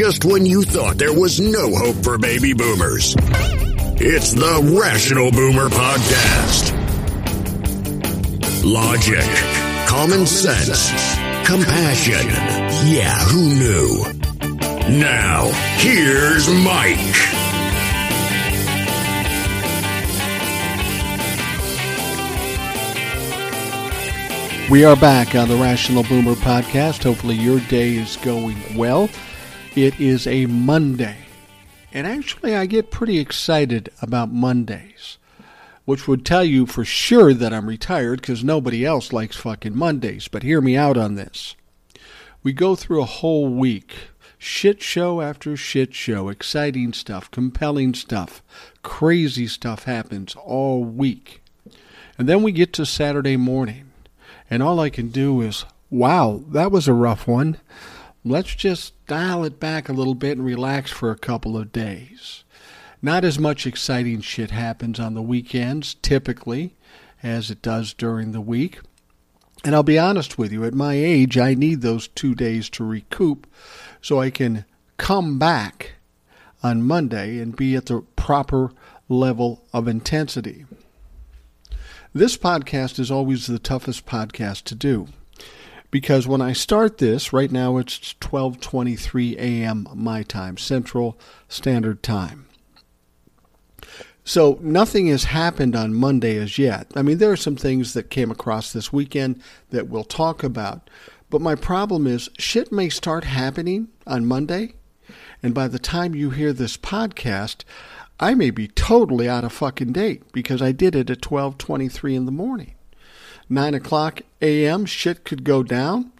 just when you thought there was no hope for baby boomers. It's the Rational Boomer Podcast. Logic, common sense, compassion. Yeah, who knew? Now, here's Mike. We are back on the Rational Boomer podcast. Hopefully, your day is going well. It is a Monday. And actually, I get pretty excited about Mondays, which would tell you for sure that I'm retired because nobody else likes fucking Mondays. But hear me out on this. We go through a whole week shit show after shit show, exciting stuff, compelling stuff, crazy stuff happens all week. And then we get to Saturday morning and all I can do is, wow, that was a rough one. Let's just dial it back a little bit and relax for a couple of days. Not as much exciting shit happens on the weekends, typically, as it does during the week. And I'll be honest with you, at my age, I need those two days to recoup so I can come back on Monday and be at the proper level of intensity. This podcast is always the toughest podcast to do because when I start this, right now it's 12:23 a.m. my time, Central Standard Time. So nothing has happened on Monday as yet. I mean, there are some things that came across this weekend that we'll talk about, but my problem is shit may start happening on Monday, and by the time you hear this podcast, I may be totally out of fucking date because I did it at 12:23 in the morning. 9 o'clock a.m. shit could go down,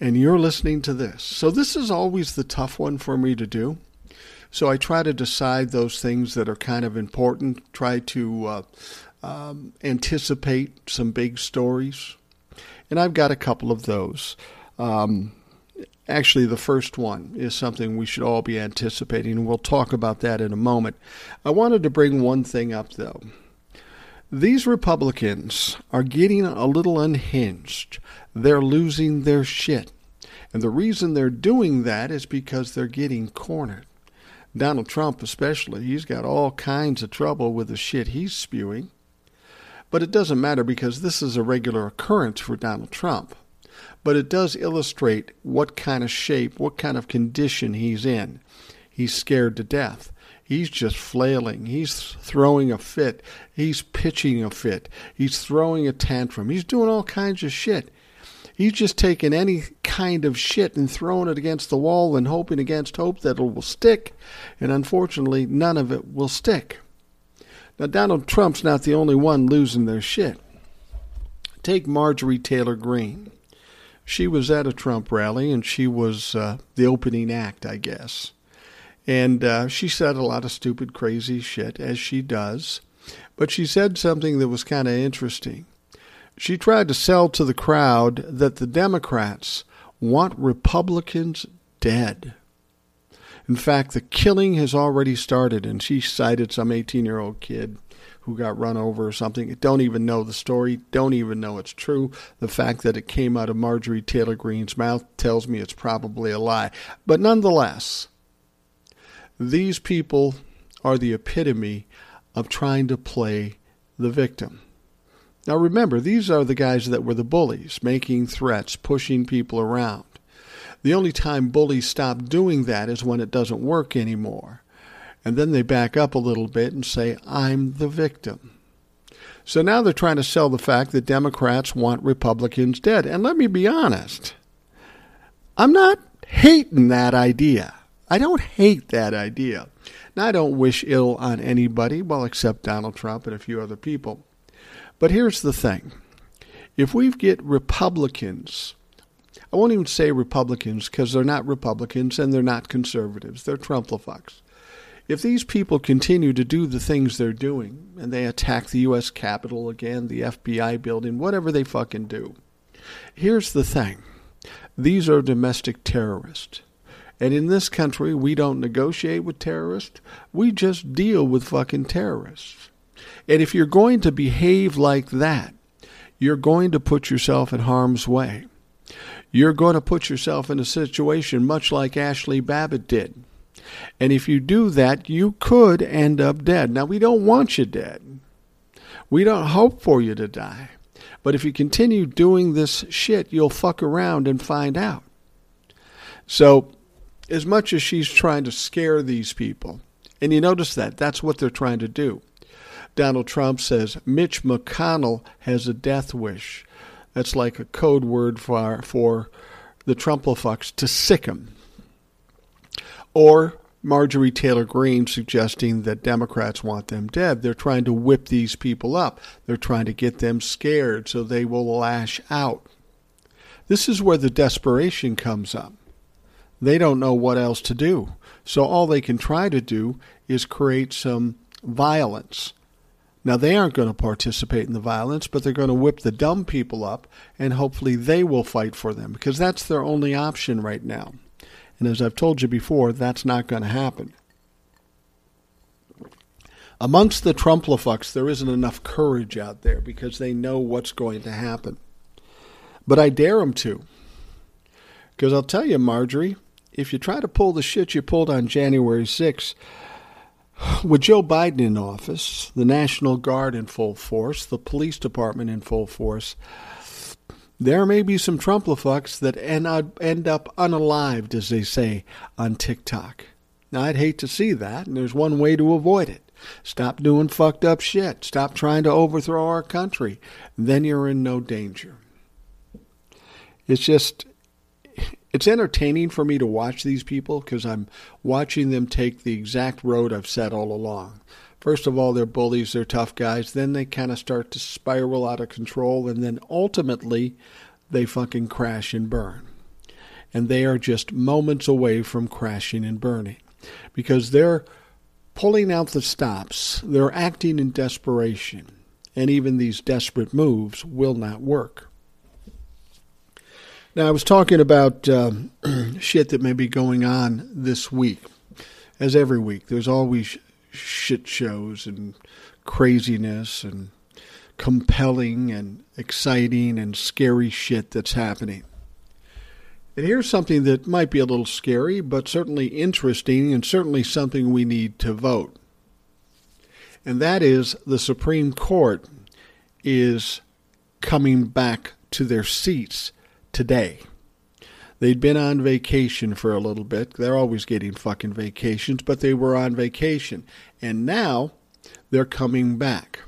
and you're listening to this. So this is always the tough one for me to do. So I try to decide those things that are kind of important. Try to uh, um, anticipate some big stories, and I've got a couple of those. Um, Actually, the first one is something we should all be anticipating, and we'll talk about that in a moment. I wanted to bring one thing up, though. These Republicans are getting a little unhinged. They're losing their shit. And the reason they're doing that is because they're getting cornered. Donald Trump, especially, he's got all kinds of trouble with the shit he's spewing. But it doesn't matter because this is a regular occurrence for Donald Trump but it does illustrate what kind of shape, what kind of condition he's in. He's scared to death. He's just flailing. He's throwing a fit. He's pitching a fit. He's throwing a tantrum. He's doing all kinds of shit. He's just taking any kind of shit and throwing it against the wall and hoping against hope that it will stick. And unfortunately, none of it will stick. Now, Donald Trump's not the only one losing their shit. Take Marjorie Taylor Greene she was at a Trump rally and she was uh, the opening act, I guess. And uh, she said a lot of stupid, crazy shit, as she does. But she said something that was kind of interesting. She tried to sell to the crowd that the Democrats want Republicans dead. In fact, the killing has already started, and she cited some 18 year old kid who got run over or something. Don't even know the story, don't even know it's true. The fact that it came out of Marjorie Taylor Greene's mouth tells me it's probably a lie. But nonetheless, these people are the epitome of trying to play the victim. Now remember, these are the guys that were the bullies, making threats, pushing people around. The only time bullies stop doing that is when it doesn't work anymore. And then they back up a little bit and say, I'm the victim. So now they're trying to sell the fact that Democrats want Republicans dead. And let me be honest, I'm not hating that idea. I don't hate that idea. Now, I don't wish ill on anybody, well, except Donald Trump and a few other people. But here's the thing if we get Republicans, I won't even say Republicans because they're not Republicans and they're not conservatives, they're Trumplefucks. If these people continue to do the things they're doing, and they attack the U.S. Capitol again, the FBI building, whatever they fucking do, here's the thing these are domestic terrorists. And in this country, we don't negotiate with terrorists, we just deal with fucking terrorists. And if you're going to behave like that, you're going to put yourself in harm's way. you're going to put yourself in a situation much like Ashli Babbitt did. And if you do that, you could end up dead. Now, we don't want you dead. We don't hope for you to die. But if you continue doing this shit, you'll fuck around and find out. So, as much as she's trying to scare these people, and you notice that, that's what they're trying to do. Donald Trump says Mitch McConnell has a death wish. That's like a code word for, for the Trumplefucks to sic him. Or Marjorie Taylor Greene suggesting that Democrats want them dead. They're trying to whip these people up. They're trying to get them scared so they will lash out. This is where the desperation comes up. They don't know what else to do. So all they can try to do is create some violence. Now, they aren't going to participate in the violence, but they're going to whip the dumb people up, and hopefully they will fight for them because that's their only option right now. And as I've told you before, that's not going to happen. Amongst the Trumplefucks, there isn't enough courage out there because they know what's going to happen. But I dare them to. Because I'll tell you, Marjorie, if you try to pull the shit you pulled on January 6th, with Joe Biden in office, the National Guard in full force, the police department in full force, there may be some Trumplefucks that end up unalived, as they say on TikTok. Now, I'd hate to see that, and there's one way to avoid it. Stop doing fucked up shit. Stop trying to overthrow our country. Then you're in no danger. It's just, it's entertaining for me to watch these people because I'm watching them take the exact road I've said all along. First of all, they're bullies, they're tough guys. Then they kind of start to spiral out of control, and then ultimately they fucking crash and burn. And they are just moments away from crashing and burning because they're pulling out the stops, they're acting in desperation, and even these desperate moves will not work. Now, I was talking about uh, shit that may be going on this week. As every week, there's always shit shows and craziness and compelling and exciting and scary shit that's happening. And here's something that might be a little scary, but certainly interesting and certainly something we need to vote. And that is the Supreme Court is coming back to their seats today. They'd been on vacation for a little bit. They're always getting fucking vacations, but they were on vacation. And now they're coming back.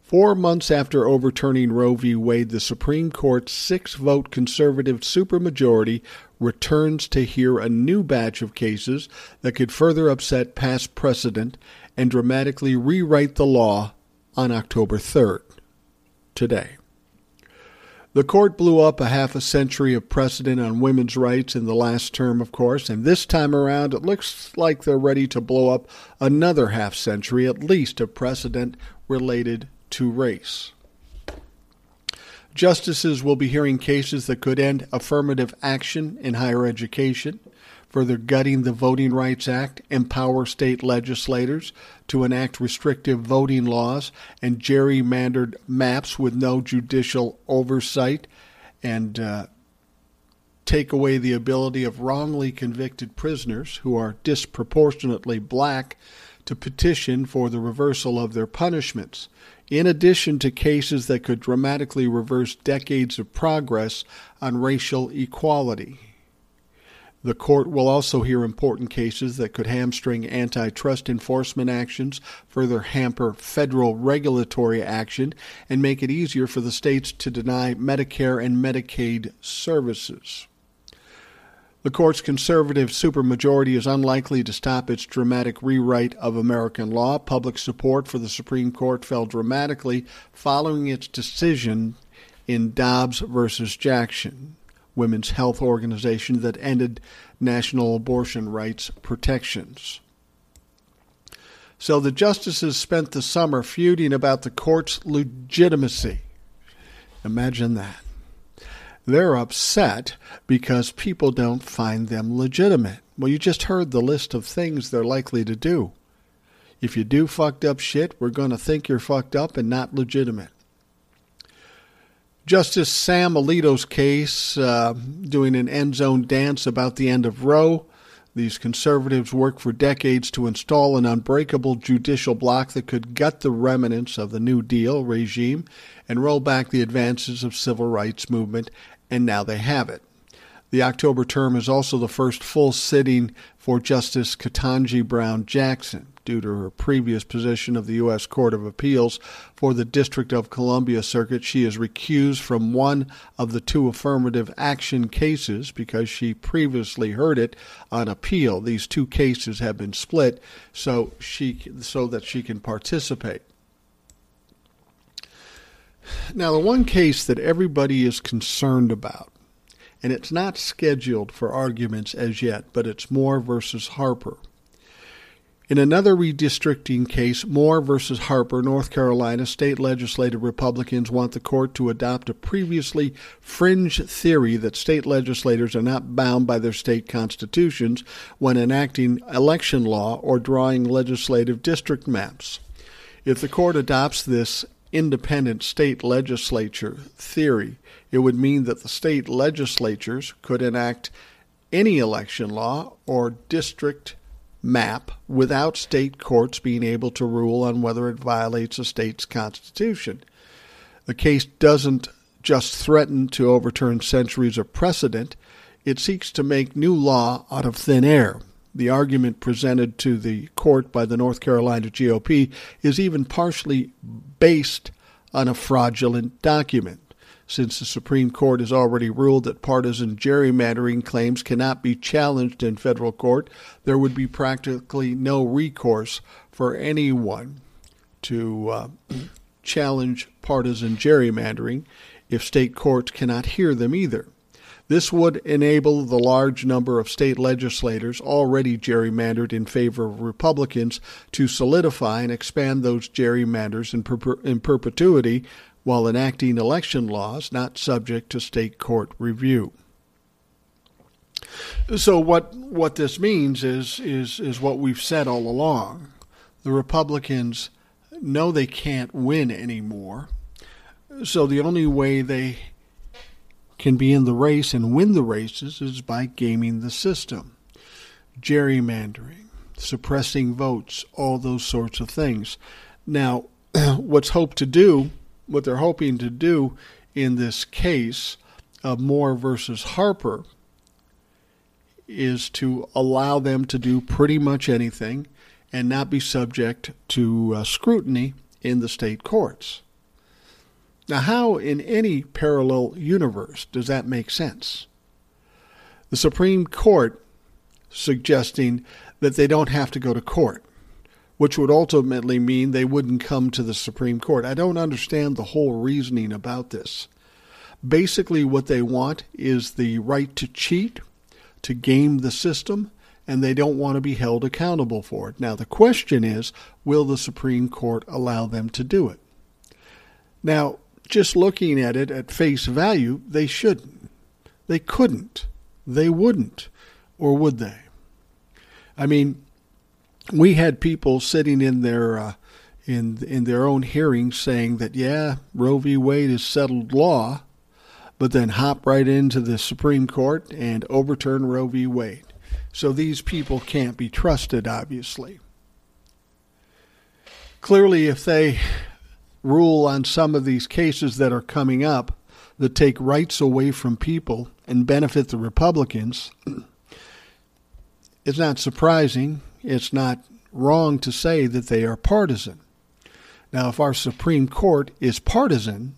Four months after overturning Roe v. Wade, the Supreme Court's six vote conservative supermajority returns to hear a new batch of cases that could further upset past precedent and dramatically rewrite the law on October 3rd, today. The court blew up a half a century of precedent on women's rights in the last term, of course, and this time around it looks like they're ready to blow up another half century, at least, of precedent related to race. Justices will be hearing cases that could end affirmative action in higher education, further gutting the Voting Rights Act, empower state legislators to enact restrictive voting laws and gerrymandered maps with no judicial oversight, and uh, take away the ability of wrongly convicted prisoners who are disproportionately black to petition for the reversal of their punishments, in addition to cases that could dramatically reverse decades of progress on racial equality. The court will also hear important cases that could hamstring antitrust enforcement actions, further hamper federal regulatory action, and make it easier for the states to deny Medicare and Medicaid services. The court's conservative supermajority is unlikely to stop its dramatic rewrite of American law. Public support for the Supreme Court fell dramatically following its decision in Dobbs versus Jackson women's health organization that ended national abortion rights protections. So the justices spent the summer feuding about the court's legitimacy. Imagine that. They're upset because people don't find them legitimate. Well, you just heard the list of things they're likely to do. If you do fucked up shit, we're going to think you're fucked up and not legitimate. Justice Sam Alito's case, uh, doing an end zone dance about the end of Roe. These conservatives worked for decades to install an unbreakable judicial bloc that could gut the remnants of the New Deal regime and roll back the advances of civil rights movement, and now they have it. The October term is also the first full sitting for Justice Ketanji Brown Jackson due to her previous position of the U.S. Court of Appeals for the District of Columbia Circuit. She is recused from one of the two affirmative action cases because she previously heard it on appeal. These two cases have been split so she so that she can participate. Now, the one case that everybody is concerned about, and it's not scheduled for arguments as yet, but it's Moore versus Harper. In another redistricting case, Moore versus Harper, North Carolina, state legislative Republicans want the court to adopt a previously fringe theory that state legislators are not bound by their state constitutions when enacting election law or drawing legislative district maps. If the court adopts this independent state legislature theory, it would mean that the state legislatures could enact any election law or district map without state courts being able to rule on whether it violates a state's constitution. The case doesn't just threaten to overturn centuries of precedent, it seeks to make new law out of thin air. The argument presented to the court by the North Carolina GOP is even partially based on a fraudulent document. Since the Supreme Court has already ruled that partisan gerrymandering claims cannot be challenged in federal court, there would be practically no recourse for anyone to uh, challenge partisan gerrymandering if state courts cannot hear them either. This would enable the large number of state legislators already gerrymandered in favor of Republicans to solidify and expand those gerrymanders in, per- in perpetuity while enacting election laws not subject to state court review. So what what this means is is is what we've said all along. The Republicans know they can't win anymore. So the only way they can be in the race and win the races is by gaming the system. Gerrymandering, suppressing votes, all those sorts of things. Now, what's hoped to do what they're hoping to do in this case of Moore versus Harper is to allow them to do pretty much anything and not be subject to uh, scrutiny in the state courts. Now, how in any parallel universe does that make sense? The Supreme Court suggesting that they don't have to go to court which would ultimately mean they wouldn't come to the Supreme Court. I don't understand the whole reasoning about this. Basically, what they want is the right to cheat, to game the system, and they don't want to be held accountable for it. Now, the question is will the Supreme Court allow them to do it? Now, just looking at it at face value, they shouldn't. They couldn't. They wouldn't. Or would they? I mean, we had people sitting in their uh, in in their own hearings saying that yeah, Roe v. Wade is settled law, but then hop right into the Supreme Court and overturn Roe v. Wade. So these people can't be trusted, obviously. Clearly, if they rule on some of these cases that are coming up that take rights away from people and benefit the Republicans, it's not surprising it's not wrong to say that they are partisan. Now, if our Supreme Court is partisan,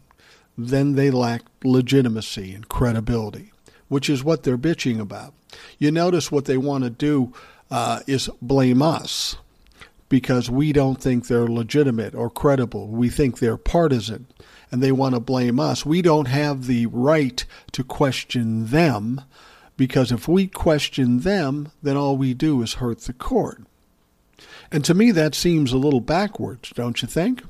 then they lack legitimacy and credibility, which is what they're bitching about. You notice what they want to do uh, is blame us because we don't think they're legitimate or credible. We think they're partisan and they want to blame us. We don't have the right to question them because if we question them, then all we do is hurt the court. And to me, that seems a little backwards, don't you think?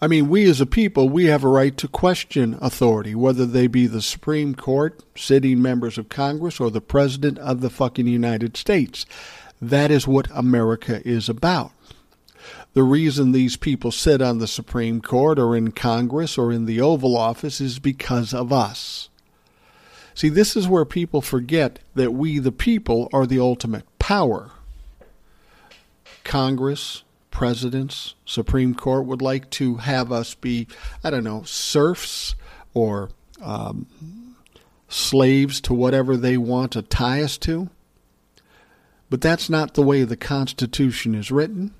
I mean, we as a people, we have a right to question authority, whether they be the Supreme Court, sitting members of Congress, or the President of the fucking United States. That is what America is about. The reason these people sit on the Supreme Court or in Congress or in the Oval Office is because of us. See, this is where people forget that we, the people, are the ultimate power. Congress, presidents, Supreme Court would like to have us be, I don't know, serfs or um, slaves to whatever they want to tie us to. But that's not the way the Constitution is written.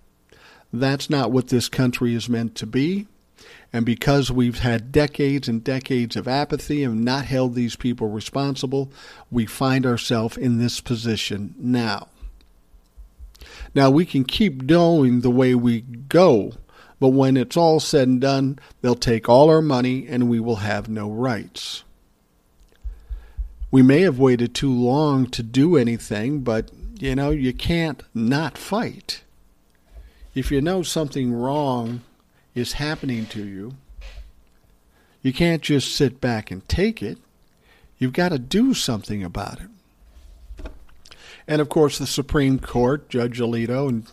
That's not what this country is meant to be. And because we've had decades and decades of apathy and not held these people responsible, we find ourselves in this position now. Now, we can keep going the way we go, but when it's all said and done, they'll take all our money and we will have no rights. We may have waited too long to do anything, but you know, you can't not fight. If you know something wrong is happening to you, you can't just sit back and take it. You've got to do something about it. And of course, the Supreme Court, Judge Alito and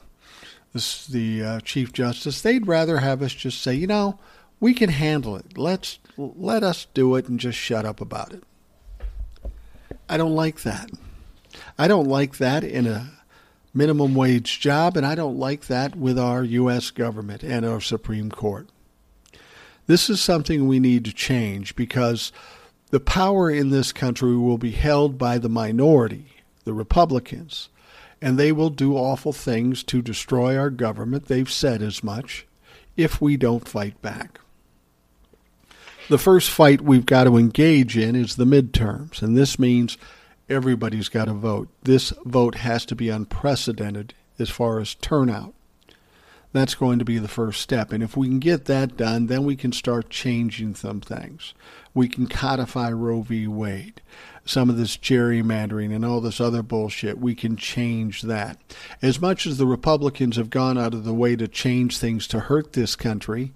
the, the uh, Chief Justice, they'd rather have us just say, you know, we can handle it. Let's let us do it and just shut up about it. I don't like that. I don't like that in a minimum wage job, and I don't like that with our U.S. government and our Supreme Court. This is something we need to change because the power in this country will be held by the minority, the Republicans, and they will do awful things to destroy our government. They've said as much if we don't fight back. The first fight we've got to engage in is the midterms, and this means everybody's got to vote. This vote has to be unprecedented as far as turnout. That's going to be the first step. And if we can get that done, then we can start changing some things. We can codify Roe v. Wade. Some of this gerrymandering and all this other bullshit, we can change that. As much as the Republicans have gone out of the way to change things to hurt this country,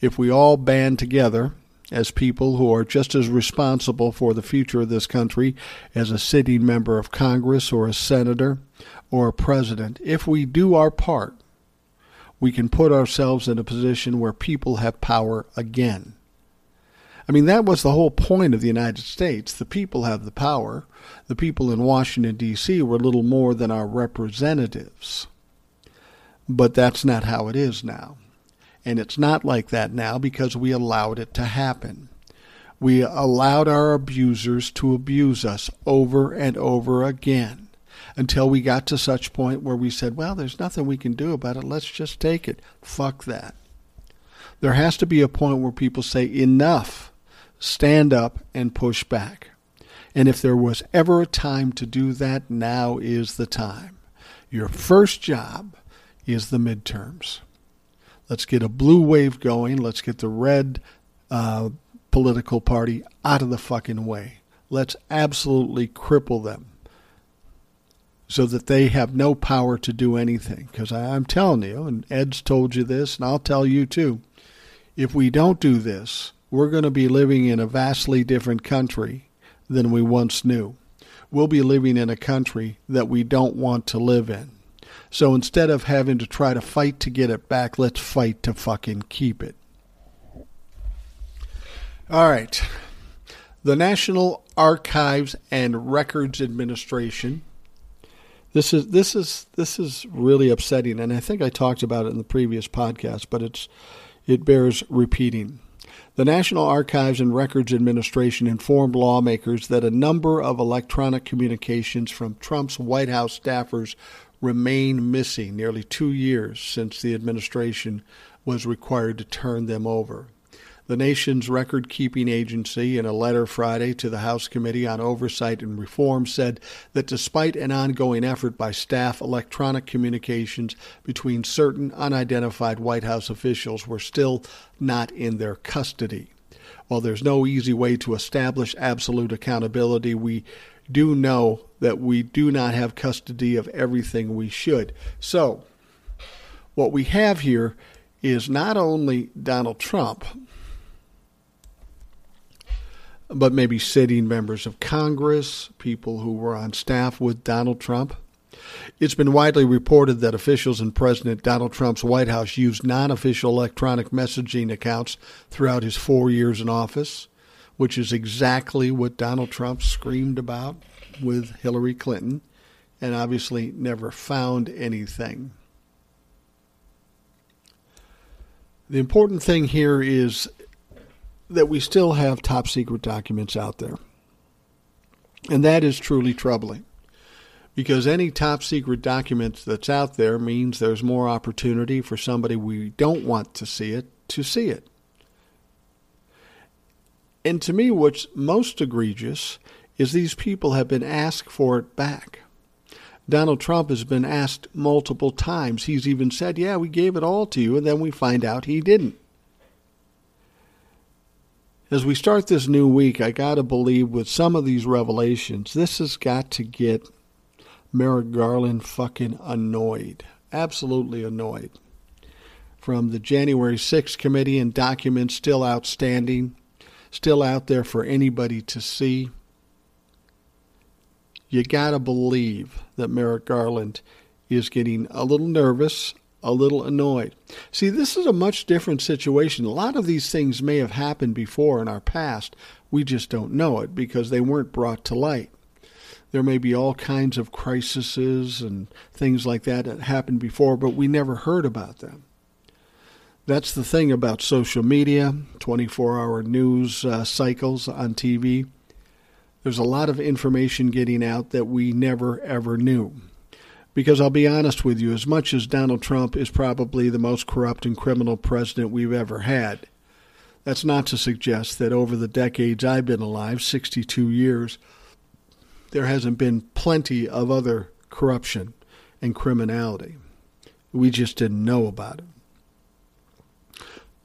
if we all band together as people who are just as responsible for the future of this country as a sitting member of Congress or a senator or a president, if we do our part, we can put ourselves in a position where people have power again. I mean, that was the whole point of the United States. The people have the power. The people in Washington, D.C. were little more than our representatives. But that's not how it is now. And it's not like that now because we allowed it to happen. We allowed our abusers to abuse us over and over again until we got to such point where we said, well, there's nothing we can do about it. Let's just take it. Fuck that. There has to be a point where people say, enough, stand up and push back. And if there was ever a time to do that, now is the time. Your first job is the midterms. Let's get a blue wave going. Let's get the red uh, political party out of the fucking way. Let's absolutely cripple them so that they have no power to do anything. Because I'm telling you, and Ed's told you this, and I'll tell you too, if we don't do this, we're going to be living in a vastly different country than we once knew. We'll be living in a country that we don't want to live in. So instead of having to try to fight to get it back, let's fight to fucking keep it. All right. The National Archives and Records Administration. This is this is this is really upsetting and I think I talked about it in the previous podcast, but it's it bears repeating. The National Archives and Records Administration informed lawmakers that a number of electronic communications from Trump's White House staffers remain missing nearly two years since the administration was required to turn them over. The nation's record keeping agency, in a letter Friday to the House Committee on Oversight and Reform, said that despite an ongoing effort by staff, electronic communications between certain unidentified White House officials were still not in their custody. While there's no easy way to establish absolute accountability, we do know that we do not have custody of everything we should. So, what we have here is not only Donald Trump, but maybe sitting members of Congress, people who were on staff with Donald Trump, It's been widely reported that officials in President Donald Trump's White House used non official electronic messaging accounts throughout his four years in office, which is exactly what Donald Trump screamed about with Hillary Clinton and obviously never found anything. The important thing here is that we still have top secret documents out there. And that is truly troubling because any top secret document that's out there means there's more opportunity for somebody we don't want to see it to see it. And to me, what's most egregious is these people have been asked for it back. Donald Trump has been asked multiple times. He's even said, Yeah, we gave it all to you, and then we find out he didn't. As we start this new week, I got to believe with some of these revelations, this has got to get Merrick Garland fucking annoyed. Absolutely annoyed. From the January 6th committee and documents still outstanding, still out there for anybody to see you got to believe that Merrick Garland is getting a little nervous, a little annoyed. See, this is a much different situation. A lot of these things may have happened before in our past. We just don't know it because they weren't brought to light. There may be all kinds of crises and things like that that happened before, but we never heard about them. That's the thing about social media, 24 hour news uh, cycles on TV there's a lot of information getting out that we never ever knew. Because I'll be honest with you, as much as Donald Trump is probably the most corrupt and criminal president we've ever had, that's not to suggest that over the decades I've been alive, 62 years, there hasn't been plenty of other corruption and criminality. We just didn't know about it.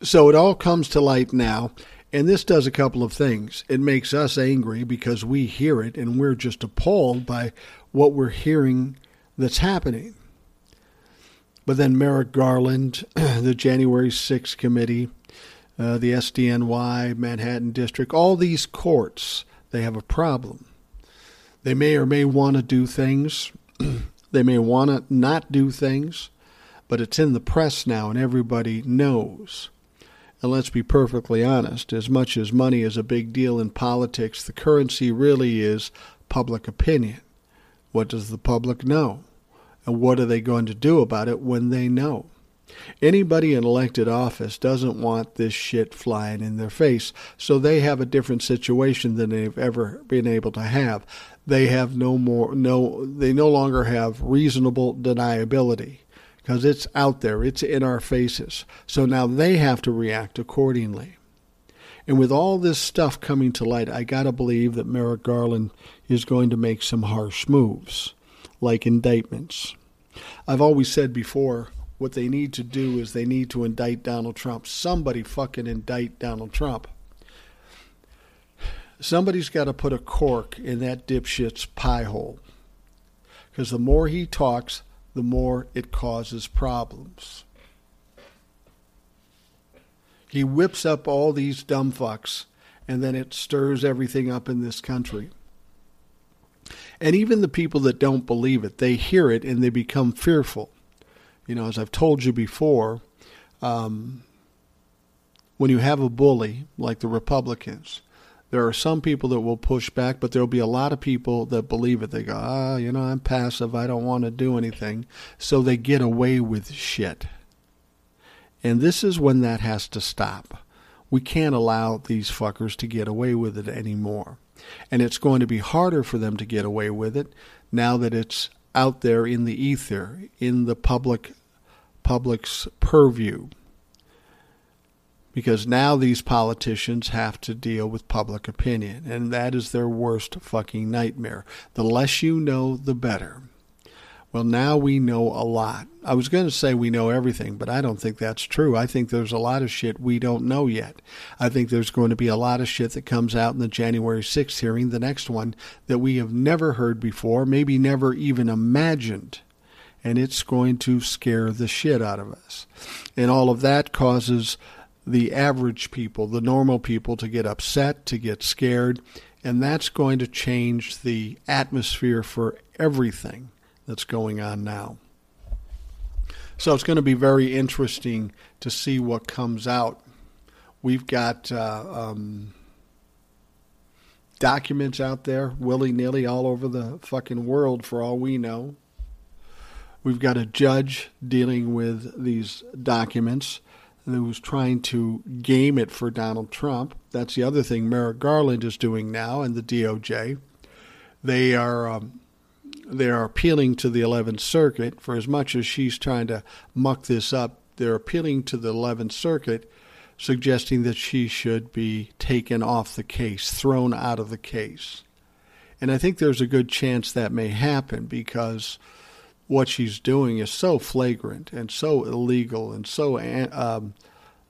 So it all comes to light now, and this does a couple of things. It makes us angry because we hear it and we're just appalled by what we're hearing that's happening. But then Merrick Garland, the January 6th committee, uh, the SDNY, Manhattan District, all these courts, they have a problem. They may or may want to do things. they may want to not do things, but it's in the press now and everybody knows. And let's be perfectly honest, as much as money is a big deal in politics, the currency really is public opinion. What does the public know? And what are they going to do about it when they know? Anybody in elected office doesn't want this shit flying in their face, so they have a different situation than they've ever been able to have. They have no more no they no longer have reasonable deniability because it's out there, it's in our faces. So now they have to react accordingly. And with all this stuff coming to light, I got to believe that Merrick Garland is going to make some harsh moves, like indictments. I've always said before, what they need to do is they need to indict Donald Trump. Somebody fucking indict Donald Trump. Somebody's got to put a cork in that dipshit's pie hole. Because the more he talks, the more it causes problems. He whips up all these dumb fucks, and then it stirs everything up in this country. And even the people that don't believe it, they hear it and they become fearful. You know, as I've told you before, um, when you have a bully like the Republicans, there are some people that will push back, but there'll be a lot of people that believe it. They go, ah, you know, I'm passive. I don't want to do anything. So they get away with shit. And this is when that has to stop. We can't allow these fuckers to get away with it anymore. And it's going to be harder for them to get away with it now that it's out there in the ether, in the public public's purview because now these politicians have to deal with public opinion, and that is their worst fucking nightmare. The less you know, the better. Well, now we know a lot. I was going to say we know everything, but I don't think that's true. I think there's a lot of shit we don't know yet. I think there's going to be a lot of shit that comes out in the January 6th hearing, the next one, that we have never heard before, maybe never even imagined. And it's going to scare the shit out of us. And all of that causes the average people, the normal people, to get upset, to get scared, and that's going to change the atmosphere for everything that's going on now. So it's going to be very interesting to see what comes out. We've got uh, um, documents out there willy nilly all over the fucking world for all we know. We've got a judge dealing with these documents who's trying to game it for Donald Trump. That's the other thing Merrick Garland is doing now, and the DOJ. They are um, they are appealing to the 11th Circuit for as much as she's trying to muck this up. They're appealing to the 11th Circuit, suggesting that she should be taken off the case, thrown out of the case. And I think there's a good chance that may happen because what she's doing is so flagrant and so illegal and so um,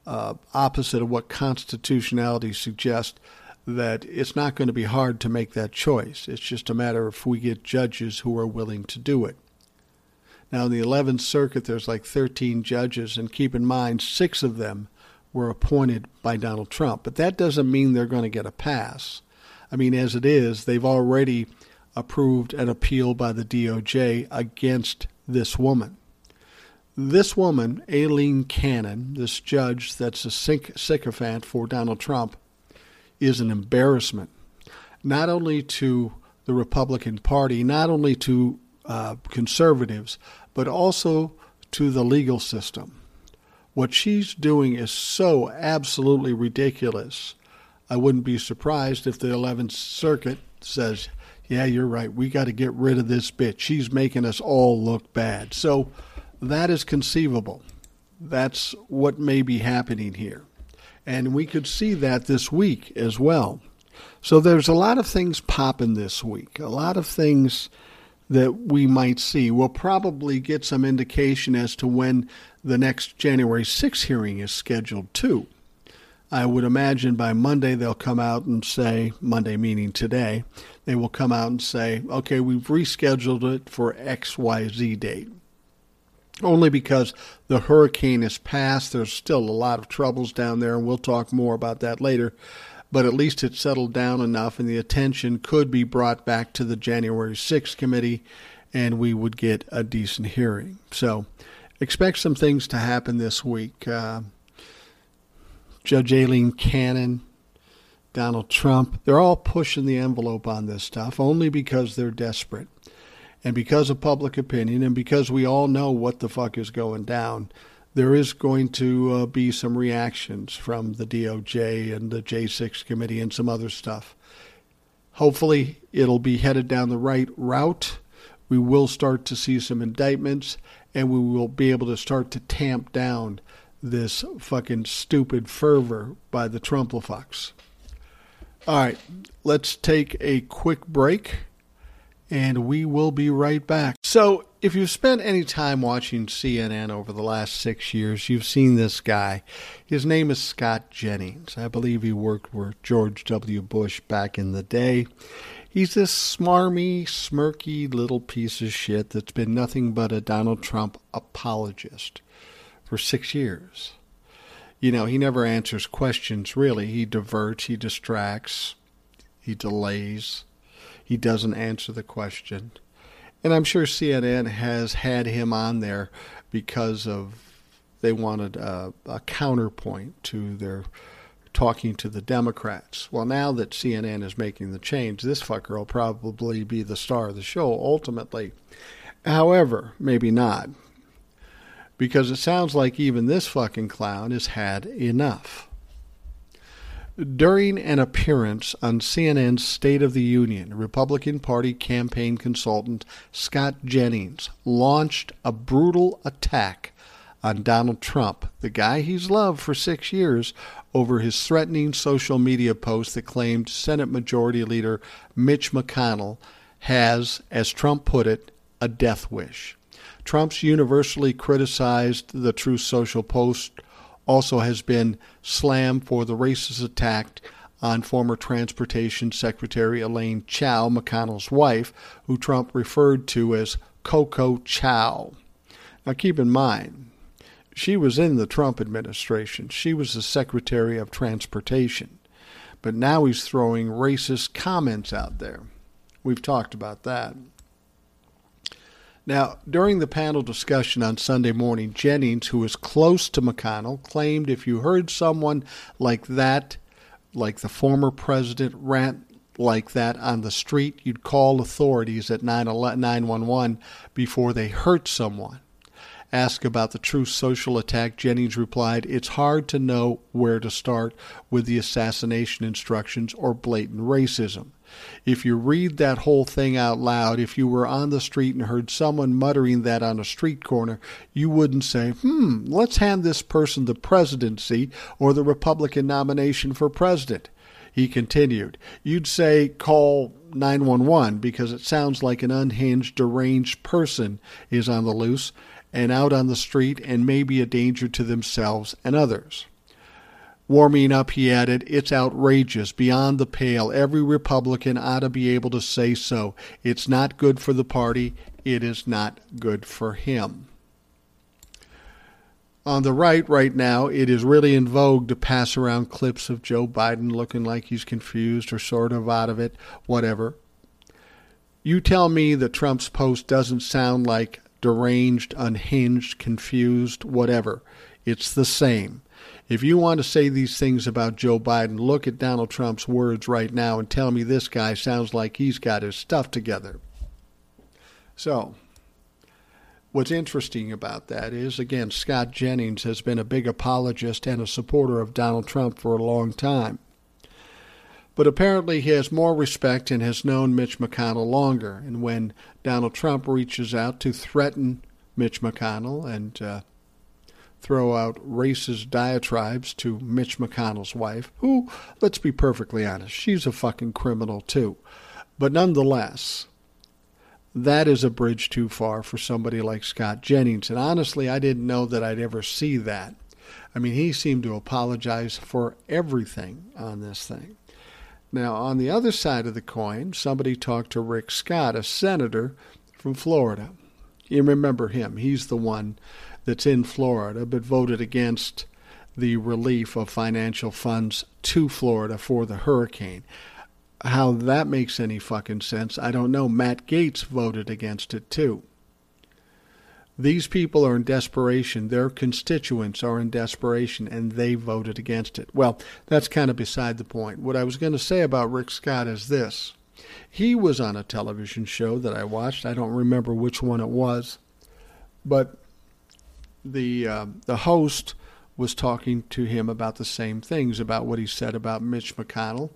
uh, opposite of what constitutionality suggests that it's not going to be hard to make that choice. It's just a matter of if we get judges who are willing to do it. Now, in the 11th Circuit, there's like 13 judges, and keep in mind, six of them were appointed by Donald Trump. But that doesn't mean they're going to get a pass. I mean, as it is, they've already approved an appeal by the DOJ against this woman. This woman, Aileen Cannon, this judge that's a sycophant for Donald Trump, is an embarrassment, not only to the Republican Party, not only to uh, conservatives, but also to the legal system. What she's doing is so absolutely ridiculous. I wouldn't be surprised if the 11th Circuit says, yeah, you're right. We got to get rid of this bitch. She's making us all look bad. So that is conceivable. That's what may be happening here. And we could see that this week as well. So there's a lot of things popping this week, a lot of things that we might see. We'll probably get some indication as to when the next January 6 hearing is scheduled, too. I would imagine by Monday they'll come out and say, Monday meaning today, they will come out and say, okay, we've rescheduled it for XYZ date. Only because the hurricane is past. There's still a lot of troubles down there, and we'll talk more about that later. But at least it's settled down enough, and the attention could be brought back to the January 6th committee, and we would get a decent hearing. So expect some things to happen this week. Uh, Judge Aileen Cannon, Donald Trump, they're all pushing the envelope on this stuff only because they're desperate. And because of public opinion, and because we all know what the fuck is going down, there is going to uh, be some reactions from the DOJ and the J6 committee and some other stuff. Hopefully, it'll be headed down the right route. We will start to see some indictments, and we will be able to start to tamp down this fucking stupid fervor by the Trumplafucks. All right, let's take a quick break and we will be right back. So, if you've spent any time watching CNN over the last six years, you've seen this guy. His name is Scott Jennings. I believe he worked with George W. Bush back in the day. He's this smarmy, smirky little piece of shit that's been nothing but a Donald Trump apologist for six years. You know, he never answers questions really. He diverts, he distracts, he delays, he doesn't answer the question. And I'm sure CNN has had him on there because of they wanted a, a counterpoint to their talking to the Democrats. Well, now that CNN is making the change, this fucker will probably be the star of the show ultimately. However, maybe not because it sounds like even this fucking clown has had enough. During an appearance on CNN's State of the Union, Republican Party campaign consultant Scott Jennings launched a brutal attack on Donald Trump, the guy he's loved for six years, over his threatening social media post that claimed Senate Majority Leader Mitch McConnell has, as Trump put it, a death wish. Trump's universally criticized the Truth Social Post also has been slammed for the racist attack on former Transportation Secretary Elaine Chao, McConnell's wife, who Trump referred to as Coco Chao. Now keep in mind, she was in the Trump administration. She was the Secretary of Transportation. But now he's throwing racist comments out there. We've talked about that. Now, during the panel discussion on Sunday morning, Jennings, who is close to McConnell, claimed if you heard someone like that, like the former president, rant like that on the street, you'd call authorities at 911 before they hurt someone. Asked about the Truth Social attack, Jennings replied, It's hard to know where to start with the assassination instructions or blatant racism. If you read that whole thing out loud, if you were on the street and heard someone muttering that on a street corner, you wouldn't say, hmm, let's hand this person the presidency or the Republican nomination for president. He continued, You'd say, call 911 because it sounds like an unhinged, deranged person is on the loose and out on the street and may be a danger to themselves and others. Warming up, he added, It's outrageous, beyond the pale. Every Republican ought to be able to say so. It's not good for the party. It is not good for him. On the right, right now, it is really in vogue to pass around clips of Joe Biden looking like he's confused or sort of out of it, whatever. You tell me that Trump's post doesn't sound like deranged, unhinged, confused, whatever. It's the same. If you want to say these things about Joe Biden, look at Donald Trump's words right now and tell me this guy sounds like he's got his stuff together. So, what's interesting about that is, again, Scott Jennings has been a big apologist and a supporter of Donald Trump for a long time. But apparently, he has more respect and has known Mitch McConnell longer. And when Donald Trump reaches out to threaten Mitch McConnell and uh, throw out racist diatribes to Mitch McConnell's wife, who, let's be perfectly honest, she's a fucking criminal too. But nonetheless, that is a bridge too far for somebody like Scott Jennings. And honestly, I didn't know that I'd ever see that. I mean, he seemed to apologize for everything on this thing. Now, on the other side of the coin, somebody talked to Rick Scott, a senator from Florida. You remember him. He's the one that's in Florida but voted against the relief of financial funds to Florida for the hurricane. How that makes any fucking sense, I don't know. Matt Gaetz voted against it too. These people are in desperation. Their constituents are in desperation, and they voted against it. Well, that's kind of beside the point. What I was going to say about Rick Scott is this. He was on a television show that I watched. I don't remember which one it was, but the uh, the host was talking to him about the same things about what he said about Mitch McConnell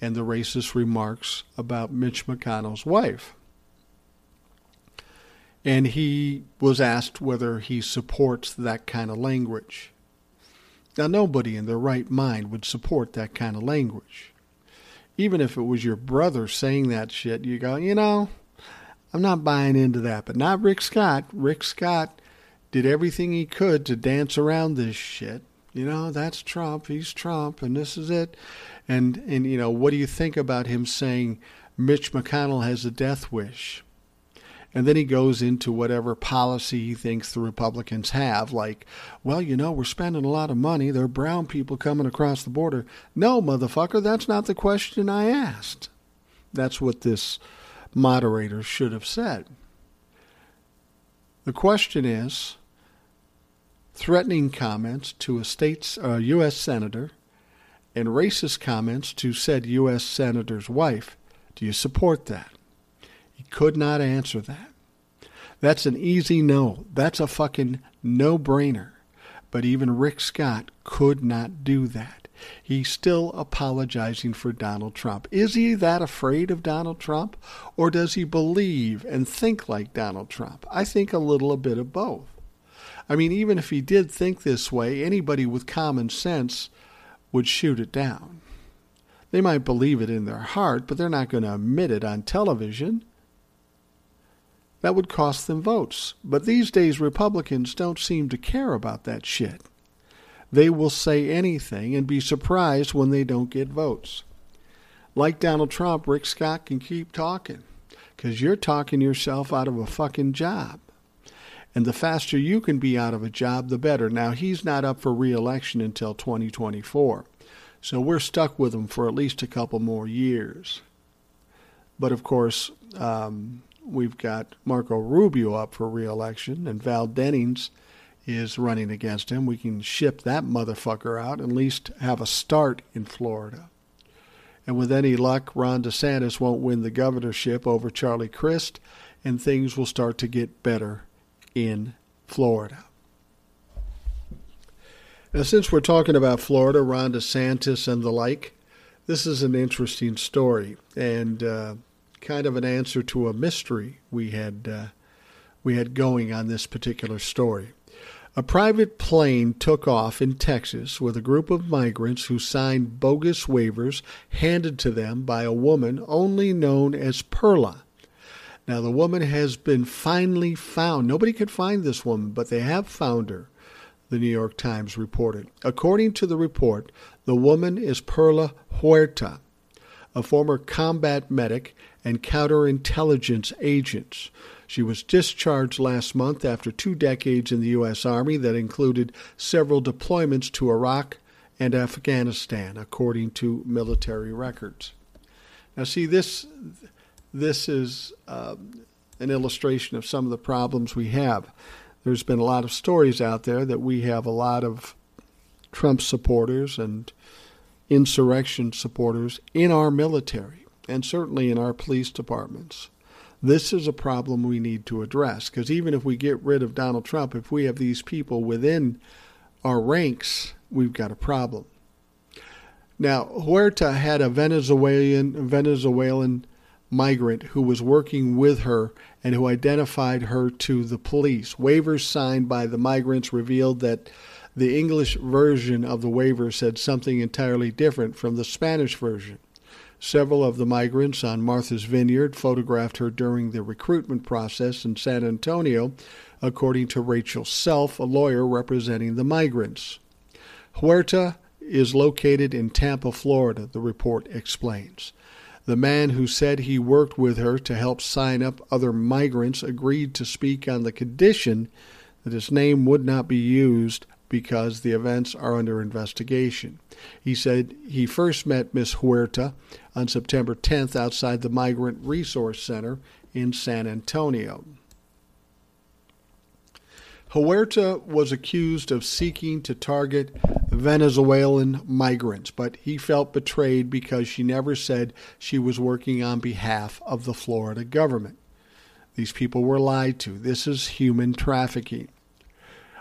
and the racist remarks about Mitch McConnell's wife. And he was asked whether he supports that kind of language. Now, nobody in their right mind would support that kind of language. Even if it was your brother saying that shit, you go, you know, I'm not buying into that. But not Rick Scott. Rick Scott did everything he could to dance around this shit. You know, that's Trump. He's Trump, and this is it. And and you know, what do you think about him saying Mitch McConnell has a death wish? And then he goes into whatever policy he thinks the Republicans have, like, well, you know, we're spending a lot of money. There are brown people coming across the border. No, motherfucker, that's not the question I asked. That's what this moderator should have said. The question is threatening comments to a state's uh, U.S. senator and racist comments to said U.S. senator's wife. Do you support that? He could not answer that. That's an easy no. That's a fucking no brainer. But even Rick Scott could not do that. He's still apologizing for Donald Trump. Is he that afraid of Donald Trump? Or does he believe and think like Donald Trump? I think a little a bit of both. I mean, even if he did think this way, anybody with common sense would shoot it down. They might believe it in their heart, but they're not going to admit it on television. That would cost them votes. But these days, Republicans don't seem to care about that shit. They will say anything and be surprised when they don't get votes. Like Donald Trump, Rick Scott can keep talking because you're talking yourself out of a fucking job. And the faster you can be out of a job, the better. Now, he's not up for reelection until 2024. So we're stuck with him for at least a couple more years. But of course, um, we've got Marco Rubio up for reelection, and Val Demings is running against him. We can ship that motherfucker out, and at least have a start in Florida. And with any luck, Ron DeSantis won't win the governorship over Charlie Crist, and things will start to get better in Florida. Now, since we're talking about Florida, Ron DeSantis and the like, this is an interesting story and uh, kind of an answer to a mystery we had uh, we had going on this particular story. A private plane took off in Texas with a group of migrants who signed bogus waivers handed to them by a woman only known as Perla. Now, the woman has been finally found. Nobody could find this woman, but they have found her the New York Times reported. According to the report, the woman is Perla Huerta, a former combat medic and counterintelligence agent. She was discharged last month after two decades in the U.S. Army that included several deployments to Iraq and Afghanistan, according to military records. Now, see, this, this is uh, an illustration of some of the problems we have there's been a lot of stories out there that we have a lot of Trump supporters and insurrection supporters in our military and certainly in our police departments. This is a problem we need to address because even if we get rid of Donald Trump, if we have these people within our ranks, we've got a problem. Now, Huerta had a Venezuelan Venezuelan migrant who was working with her and who identified her to the police. Waivers signed by the migrants revealed that the English version of the waiver said something entirely different from the Spanish version. Several of the migrants on Martha's Vineyard photographed her during the recruitment process in San Antonio, according to Rachel Self, a lawyer representing the migrants. Huerta is located in Tampa, Florida, the report explains. The man who said he worked with her to help sign up other migrants agreed to speak on the condition that his name would not be used because the events are under investigation. He said he first met Miss Huerta on September 10th outside the Migrant Resource Center in San Antonio. Huerta was accused of seeking to target Venezuelan migrants, but he felt betrayed because she never said she was working on behalf of the Florida government. These people were lied to. This is human trafficking.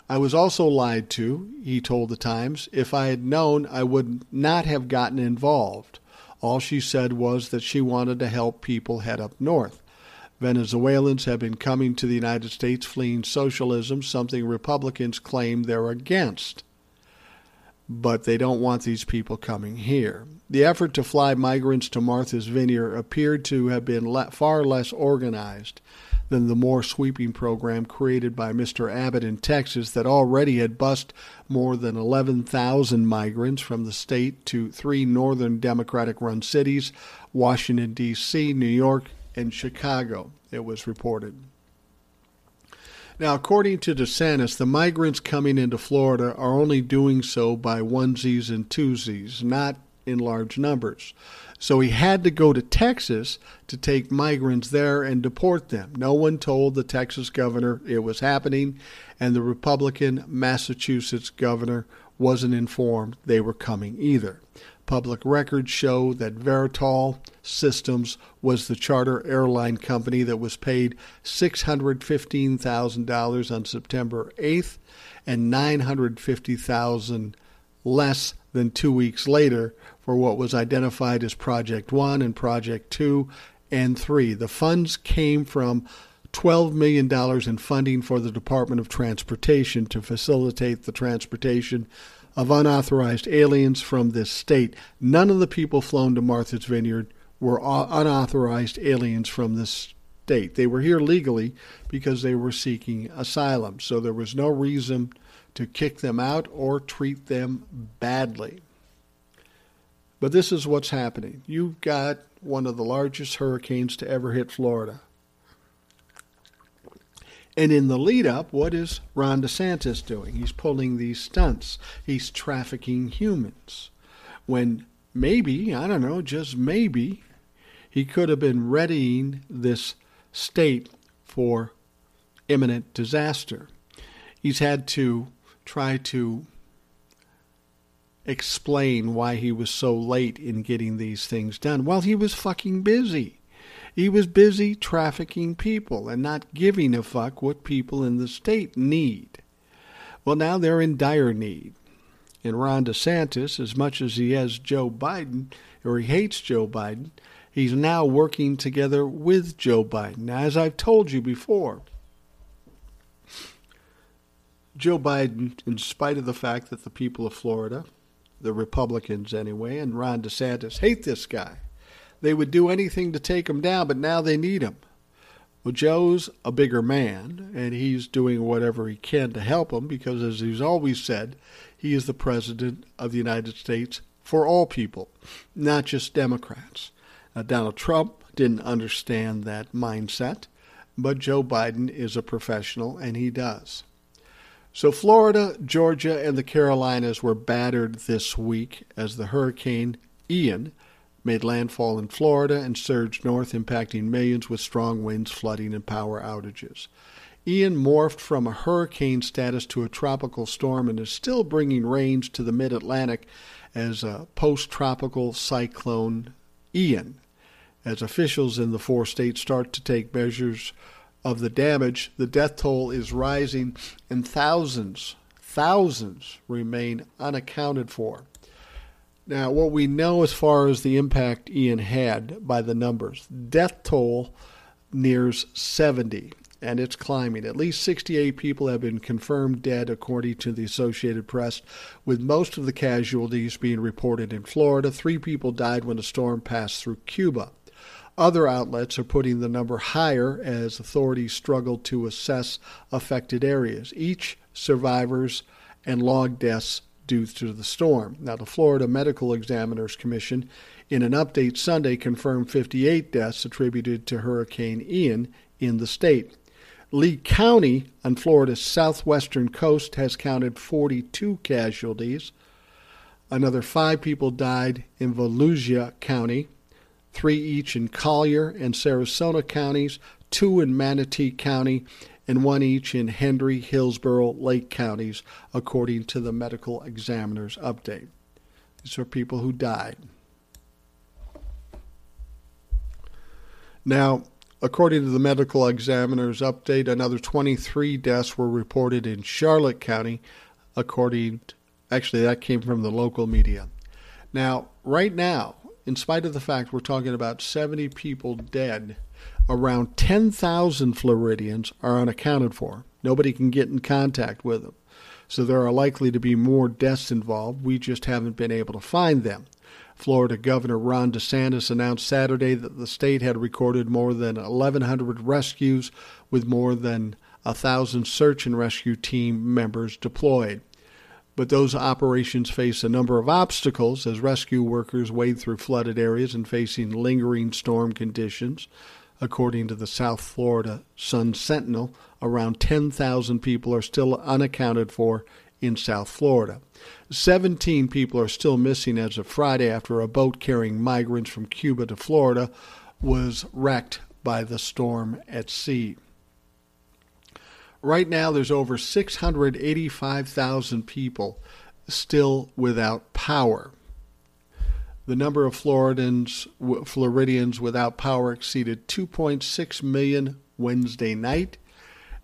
I was also lied to, he told the Times. If I had known, I would not have gotten involved. All she said was that she wanted to help people head up north. Venezuelans have been coming to the United States fleeing socialism, something Republicans claim they're against but they don't want these people coming here. The effort to fly migrants to Martha's Vineyard appeared to have been far less organized than the more sweeping program created by Mr. Abbott in Texas that already had bused more than 11,000 migrants from the state to three northern Democratic run cities Washington, D.C., New York, and Chicago, it was reported. Now, according to DeSantis, the migrants coming into Florida are only doing so by onesies and twosies, not in large numbers. So he had to go to Texas to take migrants there and deport them. No one told the Texas governor it was happening, and the Republican Massachusetts governor wasn't informed they were coming either. Public records show that Vertol Systems was the charter airline company that was paid $615,000 on September 8th and $950,000 less than 2 weeks later for what was identified as Project 1 and Project 2 and 3. The funds came from $12 million in funding for the Department of Transportation to facilitate the transportation of unauthorized aliens from this state. None of the people flown to Martha's Vineyard were unauthorized aliens from this state. They were here legally because they were seeking asylum. So there was no reason to kick them out or treat them badly. But this is what's happening. You've got one of the largest hurricanes to ever hit Florida. And in the lead up, what is Ron DeSantis doing? He's pulling these stunts. He's trafficking humans. When maybe, I don't know, just maybe, he could have been readying this state for imminent disaster. He's had to try to explain why he was so late in getting these things done. Well, he was fucking busy. He was busy trafficking people and not giving a fuck what people in the state need. Well, now they're in dire need. And Ron DeSantis, as much as he has Joe Biden, or he hates Joe Biden, he's now working together with Joe Biden. Now, as I've told you before, Joe Biden, in spite of the fact that the people of Florida, the Republicans anyway, and Ron DeSantis hate this guy, they would do anything to take him down, but now they need him. Well, Joe's a bigger man, and he's doing whatever he can to help him because, as he's always said, he is the President of the United States for all people, not just Democrats. Now, Donald Trump didn't understand that mindset, but Joe Biden is a professional, and he does. So, Florida, Georgia, and the Carolinas were battered this week as the hurricane Ian made landfall in Florida and surged north, impacting millions with strong winds, flooding, and power outages. Ian morphed from a hurricane status to a tropical storm and is still bringing rains to the mid Atlantic as a post tropical cyclone Ian. As officials in the four states start to take measures of the damage, the death toll is rising and thousands, thousands remain unaccounted for. Now, what we know as far as the impact Ian had by the numbers, death toll nears 70 and it's climbing. At least 68 people have been confirmed dead, according to the Associated Press, with most of the casualties being reported in Florida. Three people died when a storm passed through Cuba. Other outlets are putting the number higher as authorities struggle to assess affected areas. Each survivors and log deaths due to the storm. Now, the Florida Medical Examiners Commission, in an update Sunday, confirmed 58 deaths attributed to Hurricane Ian in the state. Lee County on Florida's southwestern coast has counted 42 casualties. Another five people died in Volusia County, three each in Collier and Sarasota counties, two in Manatee County, and one each in Hendry, Hillsborough, Lake counties, according to the medical examiner's update. These are people who died. Now, according to the medical examiner's update, another 23 deaths were reported in Charlotte County, according to, actually that came from the local media. Now, right now, in spite of the fact we're talking about 70 people dead around 10,000 Floridians are unaccounted for. Nobody can get in contact with them. So there are likely to be more deaths involved. We just haven't been able to find them. Florida Governor Ron DeSantis announced Saturday that the state had recorded more than 1,100 rescues with more than 1,000 search and rescue team members deployed. But those operations face a number of obstacles as rescue workers wade through flooded areas and facing lingering storm conditions. According to the South Florida Sun Sentinel, around 10,000 people are still unaccounted for in South Florida. 17 people are still missing as of Friday after a boat carrying migrants from Cuba to Florida was wrecked by the storm at sea. Right now, there's over 685,000 people still without power. The number of Floridians, Floridians without power exceeded 2.6 million Wednesday night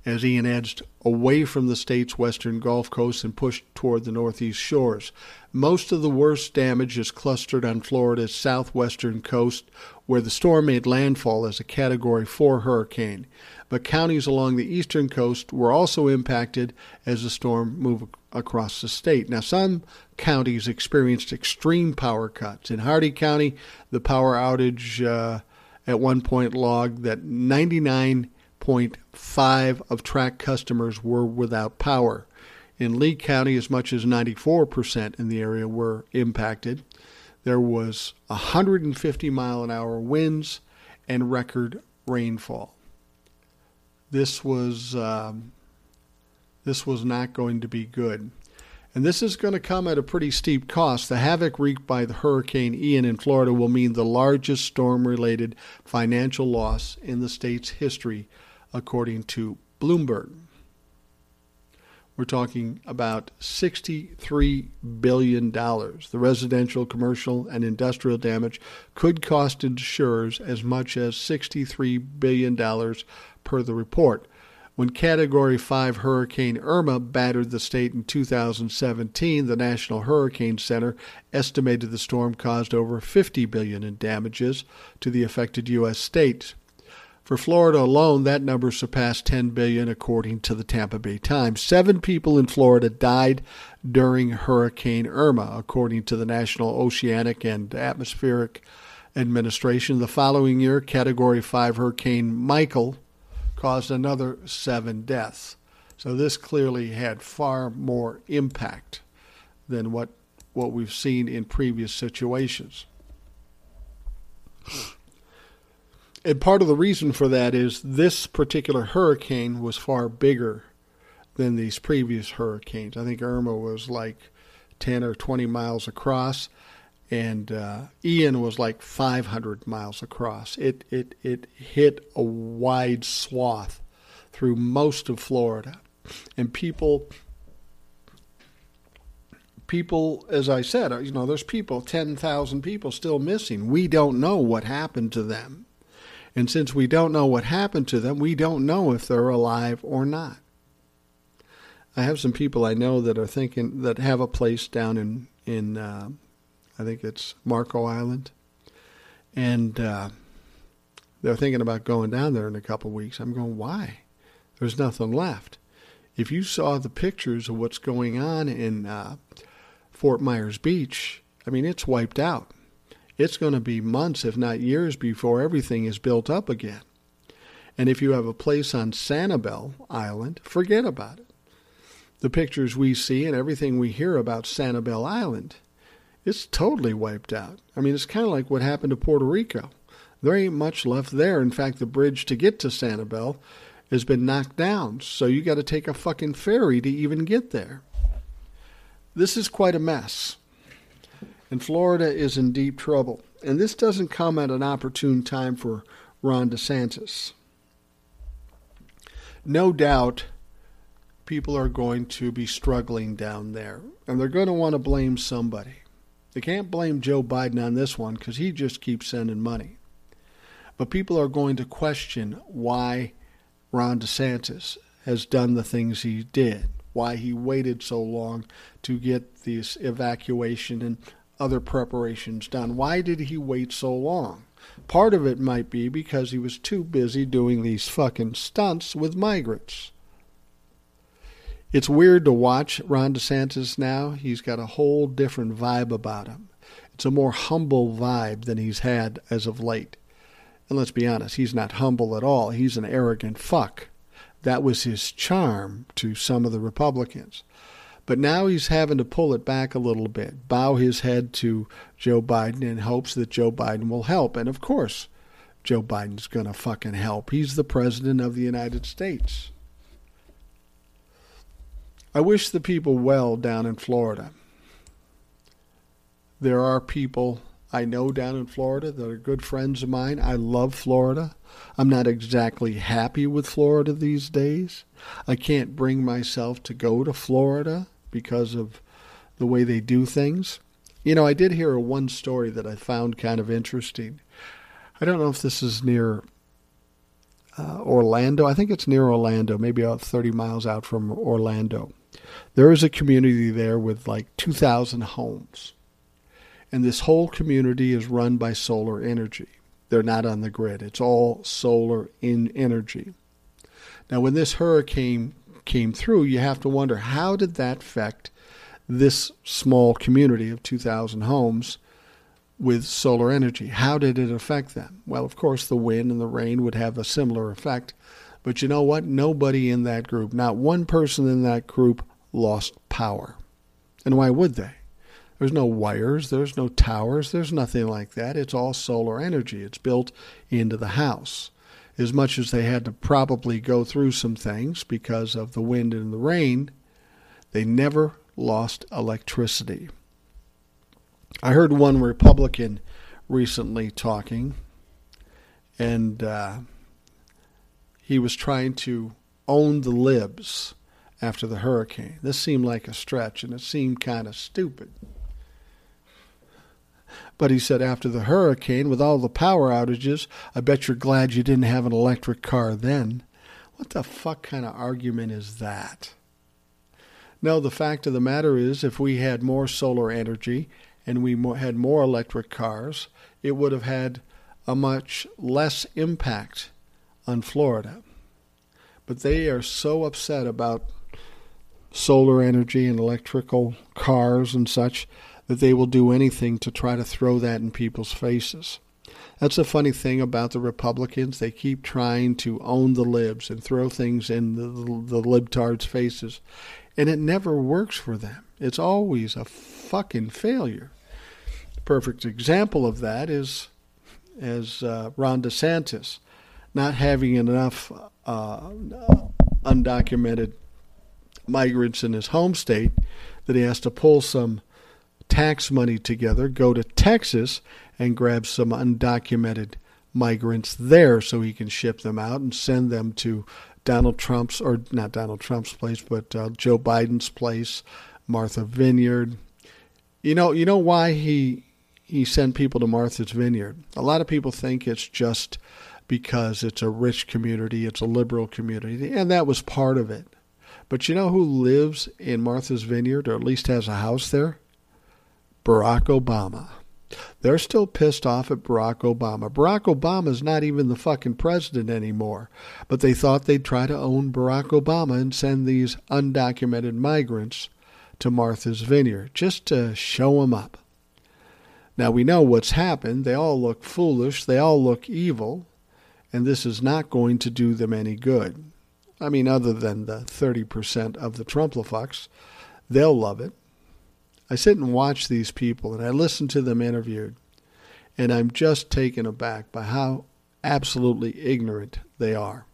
as Ian edged away from the state's western Gulf Coast and pushed toward the northeast shores. Most of the worst damage is clustered on Florida's southwestern coast, where the storm made landfall as a Category 4 hurricane. But counties along the eastern coast were also impacted as the storm moved across the state. Now, some counties experienced extreme power cuts. In Hardee County, the power outage uh, at one point logged that 99.5 of track customers were without power. In Lee County, as much as 94% in the area were impacted. There was 150 mile an hour winds and record rainfall. This was um, this was not going to be good. And this is going to come at a pretty steep cost. The havoc wreaked by the Hurricane Ian in Florida will mean the largest storm related financial loss in the state's history, according to Bloomberg. We're talking about $63 billion. The residential, commercial, and industrial damage could cost insurers as much as $63 billion per the report. When Category 5 Hurricane Irma battered the state in 2017, the National Hurricane Center estimated the storm caused over 50 billion in damages to the affected US states. For Florida alone, that number surpassed 10 billion according to the Tampa Bay Times. 7 people in Florida died during Hurricane Irma according to the National Oceanic and Atmospheric Administration. The following year, Category 5 Hurricane Michael caused another seven deaths. So this clearly had far more impact than what what we've seen in previous situations. And part of the reason for that is this particular hurricane was far bigger than these previous hurricanes. I think Irma was like 10 or 20 miles across, and uh, Ian was like 500 miles across. It it it hit a wide swath through most of Florida, and people people as I said, you know, there's people 10,000 people still missing. We don't know what happened to them. And since we don't know what happened to them, we don't know if they're alive or not. I have some people I know that are thinking that have a place down in in uh, I think it's Marco Island, and uh, they're thinking about going down there in a couple weeks. I'm going, why? There's nothing left. If you saw the pictures of what's going on in uh, Fort Myers Beach, I mean, it's wiped out. It's going to be months, if not years, before everything is built up again. And if you have a place on Sanibel Island, forget about it. The pictures we see and everything we hear about Sanibel Island it's totally wiped out. I mean, it's kind of like what happened to Puerto Rico. There ain't much left there. In fact, the bridge to get to Sanibel has been knocked down, so you got to take a fucking ferry to even get there. This is quite a mess. And Florida is in deep trouble. And this doesn't come at an opportune time for Ron DeSantis. No doubt people are going to be struggling down there, and they're going to want to blame somebody. They can't blame Joe Biden on this one because he just keeps sending money. But people are going to question why Ron DeSantis has done the things he did, why he waited so long to get this evacuation and other preparations done. Why did he wait so long? Part of it might be because he was too busy doing these fucking stunts with migrants. It's weird to watch Ron DeSantis now. He's got a whole different vibe about him. It's a more humble vibe than he's had as of late. And let's be honest, he's not humble at all. He's an arrogant fuck. That was his charm to some of the Republicans. But now he's having to pull it back a little bit, bow his head to Joe Biden in hopes that Joe Biden will help. And of course, Joe Biden's going to fucking help. He's the president of the United States. I wish the people well down in Florida. There are people I know down in Florida that are good friends of mine. I love Florida. I'm not exactly happy with Florida these days. I can't bring myself to go to Florida because of the way they do things. You know, I did hear a one story that I found kind of interesting. I don't know if this is near uh, Orlando. I think it's near Orlando, maybe about 30 miles out from Orlando. There is a community there with like 2,000 homes. And this whole community is run by solar energy. They're not on the grid, it's all solar in energy. Now, when this hurricane came through, you have to wonder how did that affect this small community of 2,000 homes with solar energy? How did it affect them? Well, of course, the wind and the rain would have a similar effect. But you know what? Nobody in that group, not one person in that group, lost power. And why would they? There's no wires, there's no towers, there's nothing like that. It's all solar energy. It's built into the house. As much as they had to probably go through some things because of the wind and the rain, they never lost electricity. I heard one Republican recently talking, and uh, he was trying to own the libs after the hurricane. This seemed like a stretch, and it seemed kind of stupid. But he said after the hurricane, with all the power outages, I bet you're glad you didn't have an electric car then. What the fuck kind of argument is that? No, the fact of the matter is, if we had more solar energy and we had more electric cars, it would have had a much less impact on Florida. But they are so upset about solar energy and electrical cars and such that they will do anything to try to throw that in people's faces. That's the funny thing about the Republicans. They keep trying to own the libs and throw things in the, the, the libtards' faces. And it never works for them. It's always a fucking failure. The perfect example of that is as uh, Ron DeSantis not having enough uh, undocumented migrants in his home state that he has to pull some tax money together, go to Texas and grab some undocumented migrants there so he can ship them out and send them to Donald Trump's, or not Donald Trump's place, but uh, Joe Biden's place, Martha Vineyard. You know, you know why he he sent people to Martha's Vineyard. A lot of people think it's just because it's a rich community, it's a liberal community, and that was part of it. But you know who lives in Martha's Vineyard, or at least has a house there? Barack Obama. They're still pissed off at Barack Obama. Barack Obama is not even the fucking president anymore. But they thought they'd try to own Barack Obama and send these undocumented migrants to Martha's Vineyard just to show them up. Now we know what's happened. They all look foolish. They all look evil. And this is not going to do them any good. I mean, other than the 30% of the Trumplafucks, they'll love it. I sit and watch these people and I listen to them interviewed, and I'm just taken aback by how absolutely ignorant they are.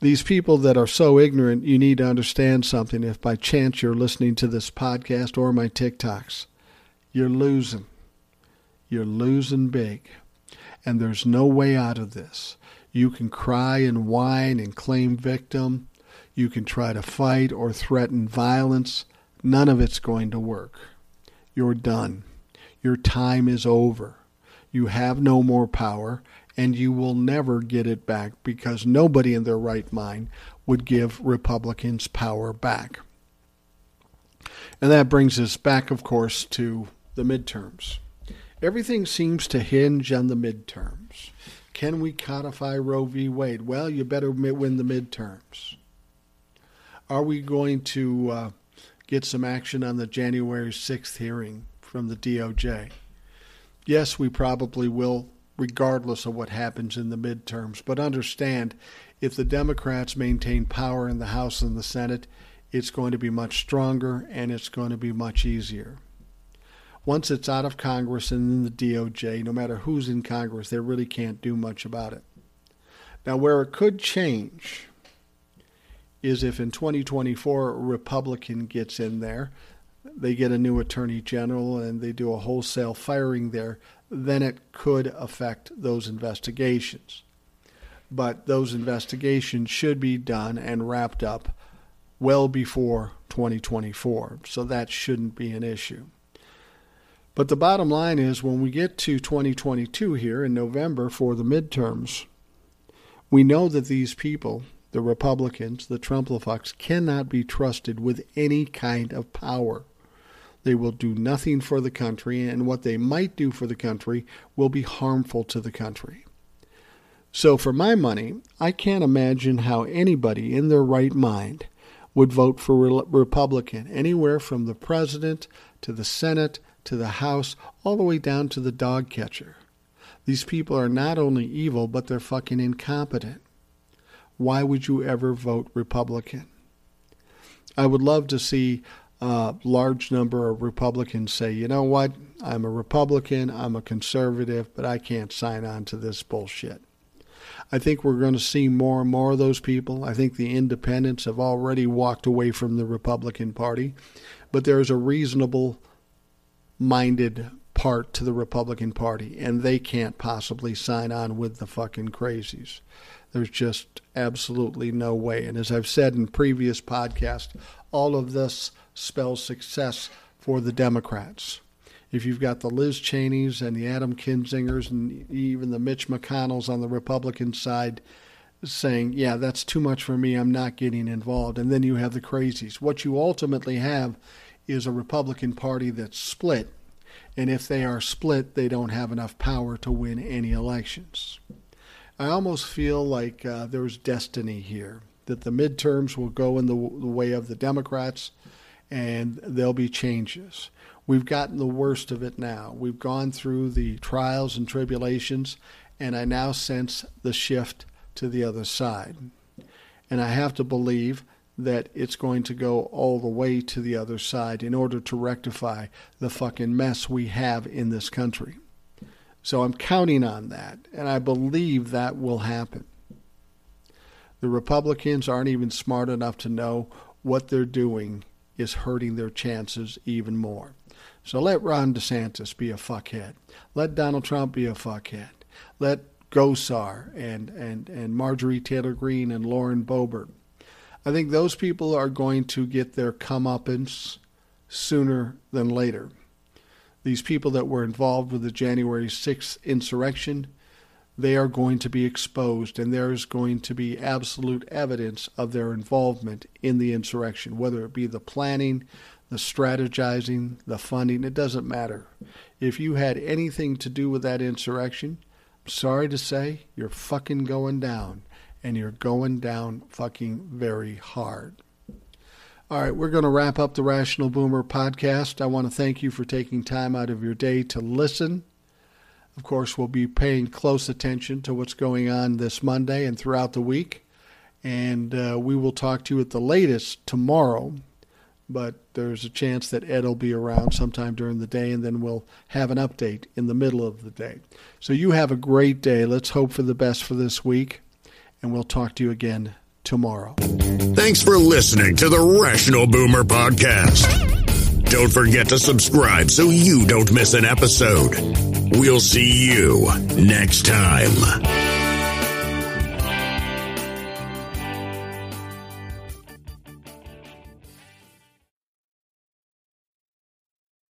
These people that are so ignorant, you need to understand something if by chance you're listening to this podcast or my TikToks. You're losing. You're losing big. And there's no way out of this. You can cry and whine and claim victim. You can try to fight or threaten violence. None of it's going to work. You're done. Your time is over. You have no more power, and you will never get it back because nobody in their right mind would give Republicans power back. And that brings us back, of course, to the midterms. Everything seems to hinge on the midterms. Can we codify Roe v. Wade? Well, you better win the midterms. Are we going to uh, get some action on the January 6th hearing from the DOJ. Yes, we probably will, regardless of what happens in the midterms. But understand, if the Democrats maintain power in the House and the Senate, it's going to be much stronger and it's going to be much easier. Once it's out of Congress and in the DOJ, no matter who's in Congress, they really can't do much about it. Now, where it could change is if in 2024 a Republican gets in there, they get a new attorney general and they do a wholesale firing there, then it could affect those investigations. But those investigations should be done and wrapped up well before 2024, so that shouldn't be an issue. But the bottom line is when we get to 2022 here in November for the midterms, we know that these people the Republicans, the Trumplafucks, cannot be trusted with any kind of power. They will do nothing for the country, and what they might do for the country will be harmful to the country. So, for my money, I can't imagine how anybody in their right mind would vote for Republican, anywhere from the president to the Senate to the House, all the way down to the dog catcher. These people are not only evil, but they're fucking incompetent why would you ever vote Republican? I would love to see a large number of Republicans say, you know what, I'm a Republican, I'm a conservative, but I can't sign on to this bullshit. I think we're going to see more and more of those people. I think the independents have already walked away from the Republican Party, but there's a reasonable minded part to the Republican Party, and they can't possibly sign on with the fucking crazies. There's just absolutely no way. And as I've said in previous podcasts, all of this spells success for the Democrats. If you've got the Liz Cheneys and the Adam Kinzingers and even the Mitch McConnells on the Republican side saying, yeah, that's too much for me, I'm not getting involved. And then you have the crazies. What you ultimately have is a Republican Party that's split. And if they are split, they don't have enough power to win any elections. I almost feel like uh, there's destiny here, that the midterms will go in the, the way of the Democrats and there'll be changes. We've gotten the worst of it now. We've gone through the trials and tribulations, and I now sense the shift to the other side. And I have to believe that it's going to go all the way to the other side in order to rectify the fucking mess we have in this country. So I'm counting on that, and I believe that will happen. The Republicans aren't even smart enough to know what they're doing is hurting their chances even more. So let Ron DeSantis be a fuckhead. Let Donald Trump be a fuckhead. Let Gosar and, and, and Marjorie Taylor Greene and Lauren Boebert. I think those people are going to get their comeuppance sooner than later these people that were involved with the January 6th insurrection, they are going to be exposed, and there's going to be absolute evidence of their involvement in the insurrection, whether it be the planning, the strategizing, the funding, it doesn't matter. If you had anything to do with that insurrection, I'm sorry to say, you're fucking going down, and you're going down fucking very hard. All right, we're going to wrap up the Rational Boomer podcast. I want to thank you for taking time out of your day to listen. Of course, we'll be paying close attention to what's going on this Monday and throughout the week. And uh, we will talk to you at the latest tomorrow. But there's a chance that Ed will be around sometime during the day, and then we'll have an update in the middle of the day. So you have a great day. Let's hope for the best for this week, and we'll talk to you again tomorrow. Thanks for listening to the Rational Boomer Podcast. Don't forget to subscribe so you don't miss an episode. We'll see you next time.